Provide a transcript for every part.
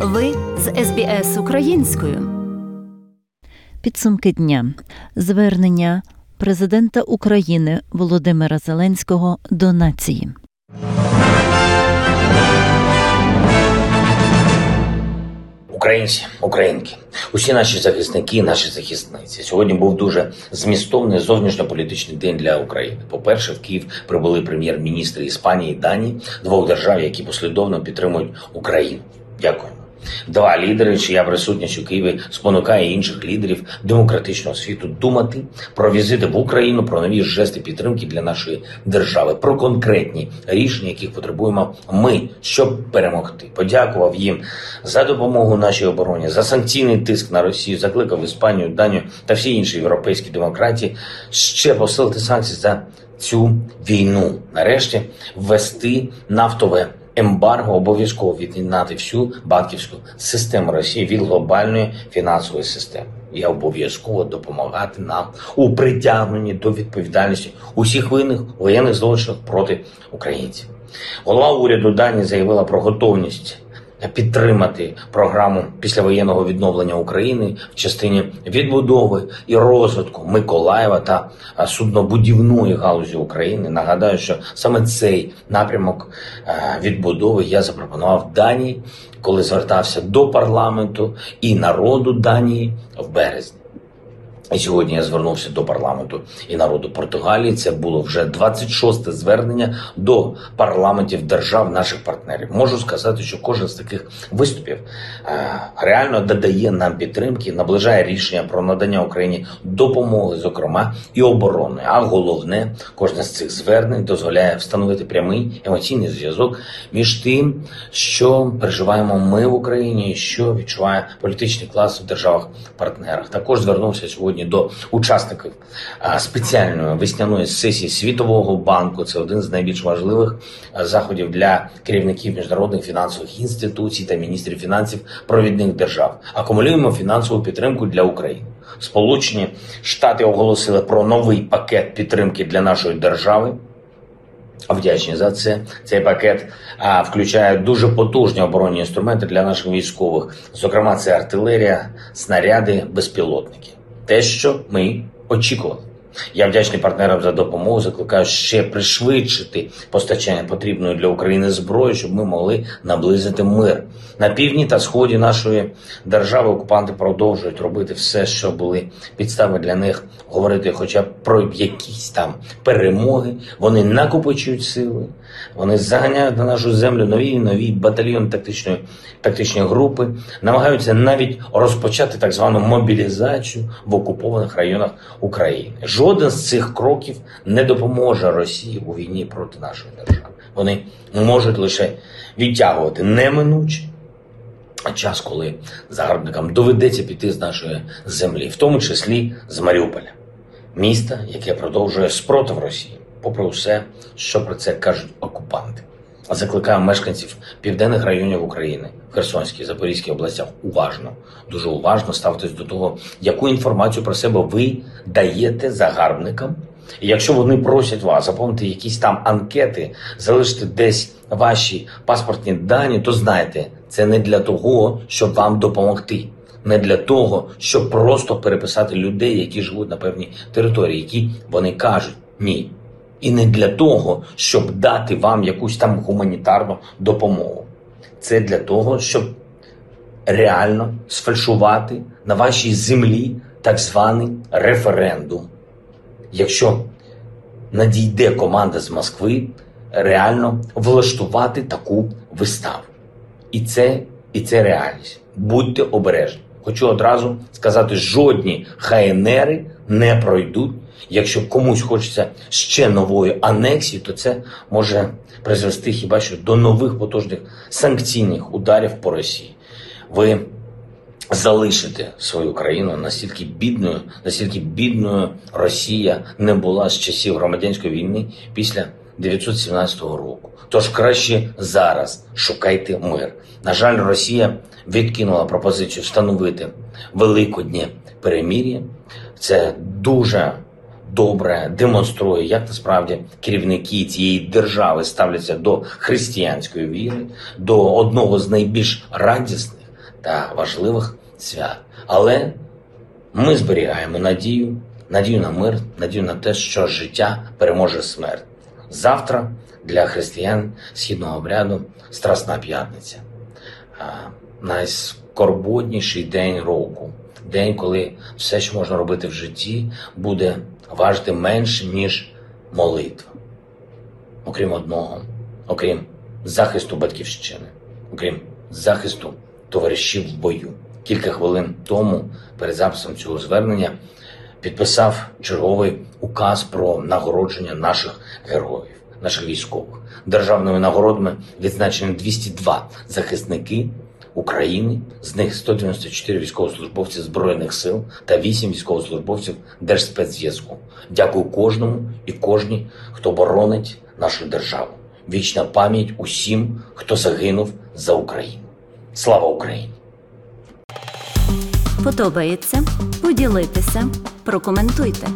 Ви з СБС українською. Підсумки дня. Звернення президента України Володимира Зеленського до нації. Українці, українки, усі наші захисники, наші захисниці. Сьогодні був дуже змістовний зовнішньополітичний день для України. По-перше, в Київ прибули прем'єр-міністри Іспанії і Данії, двох держав, які послідовно підтримують Україну. Дякуємо. Два лідери, чия присутність у Києві спонукає інших лідерів демократичного світу думати про візити в Україну, про нові жести підтримки для нашої держави, про конкретні рішення, яких потребуємо ми, щоб перемогти. Подякував їм за допомогу нашій обороні, за санкційний тиск на Росію, закликав Іспанію, Данію та всі інші європейські демократії ще посилити санкції за цю війну. Нарешті ввести нафтове ембарго обов'язково від'єднати всю банківську систему Росії від глобальної фінансової системи і обов'язково допомагати нам у притягненні до відповідальності усіх винних воєнних злочинів проти українців. Голова уряду Данії заявила про готовність підтримати програму післявоєнного відновлення України в частині відбудови і розвитку Миколаєва та суднобудівної галузі України. Нагадаю, що саме цей напрямок е, відбудови я запропонував Данії, коли звертався до парламенту і народу Данії в березні. І сьогодні я звернувся до парламенту і народу Португалії. Це було вже 26-те звернення до парламентів держав наших партнерів. Можу сказати, що кожен з таких виступів е, реально додає нам підтримки, наближає рішення про надання Україні допомоги, зокрема і оборони. А головне, кожне з цих звернень дозволяє встановити прямий емоційний зв'язок між тим, що переживаємо ми в Україні, і що відчуває політичний клас в державах-партнерах. Також звернувся сьогодні до учасників спеціальної весняної сесії Світового банку. Це один з найбільш важливих заходів для керівників міжнародних фінансових інституцій та міністрів фінансів провідних держав. Акумулюємо фінансову підтримку для України. Сполучені Штати оголосили про новий пакет підтримки для нашої держави. Вдячні за це. Цей пакет а, включає дуже потужні оборонні інструменти для наших військових. Зокрема, це артилерія, снаряди, безпілотники. Те, що ми очікували. Я вдячний партнерам за допомогу. Закликаю ще пришвидшити постачання потрібної для України зброї, щоб ми могли наблизити мир на півдні та сході нашої держави. Окупанти продовжують робити все, що були підстави для них говорити, хоча б про якісь там перемоги. Вони накопичують сили, вони заганяють на нашу землю нові і нові батальйони тактичної тактичної групи, намагаються навіть розпочати так звану мобілізацію в окупованих районах України. Жоден з цих кроків не допоможе Росії у війні проти нашої держави. Вони можуть лише відтягувати неминуче час, коли загарбникам доведеться піти з нашої землі, в тому числі з Маріуполя, міста, яке продовжує спротив Росії, попри все, що про це кажуть окупанти. Закликаю мешканців південних районів України, в Херсонській, Запорізькій областях уважно, дуже уважно ставитись до того, яку інформацію про себе ви даєте загарбникам. І якщо вони просять вас заповнити якісь там анкети, залишити десь ваші паспортні дані, то знайте, це не для того, щоб вам допомогти, не для того, щоб просто переписати людей, які живуть на певній території, які вони кажуть ні. І не для того, щоб дати вам якусь там гуманітарну допомогу. Це для того, щоб реально сфальшувати на вашій землі так званий референдум. Якщо надійде команда з Москви, реально влаштувати таку виставу. І це, і це реальність. Будьте обережні. Хочу одразу сказати, жодні ХНРи не пройдуть. Якщо комусь хочеться ще нової анексії, то це може призвести хіба що до нових потужних санкційних ударів по Росії. Ви залишите свою країну настільки бідною, настільки бідною Росія не була з часів громадянської війни після 917 року. Тож краще зараз шукайте мир. На жаль, Росія відкинула пропозицію встановити великоднє перемір'я. Це дуже добре демонструє, як насправді керівники цієї держави ставляться до християнської віри, до одного з найбільш радісних та важливих свят. Але ми зберігаємо надію, надію на мир, надію на те, що життя переможе смерть. Завтра для християн східного обряду Страсна п'ятниця. Найскорботніший день року. День, коли все, що можна робити в житті, буде важити менше, ніж молитва. Окрім одного, окрім захисту батьківщини, окрім захисту товаришів в бою. Кілька хвилин тому, перед записом цього звернення, підписав черговий указ про нагородження наших героїв, наших військових. Державними нагородами відзначені 202 захисники України, з них 194 військовослужбовці Збройних сил та 8 військовослужбовців Держспецзв'язку. Дякую кожному і кожній, хто боронить нашу державу. Вічна пам'ять усім, хто загинув за Україну. Слава Україні! Подобається? Поділитися, прокоментуйте.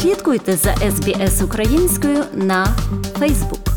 Слідкуйте за SBS українською на Facebook.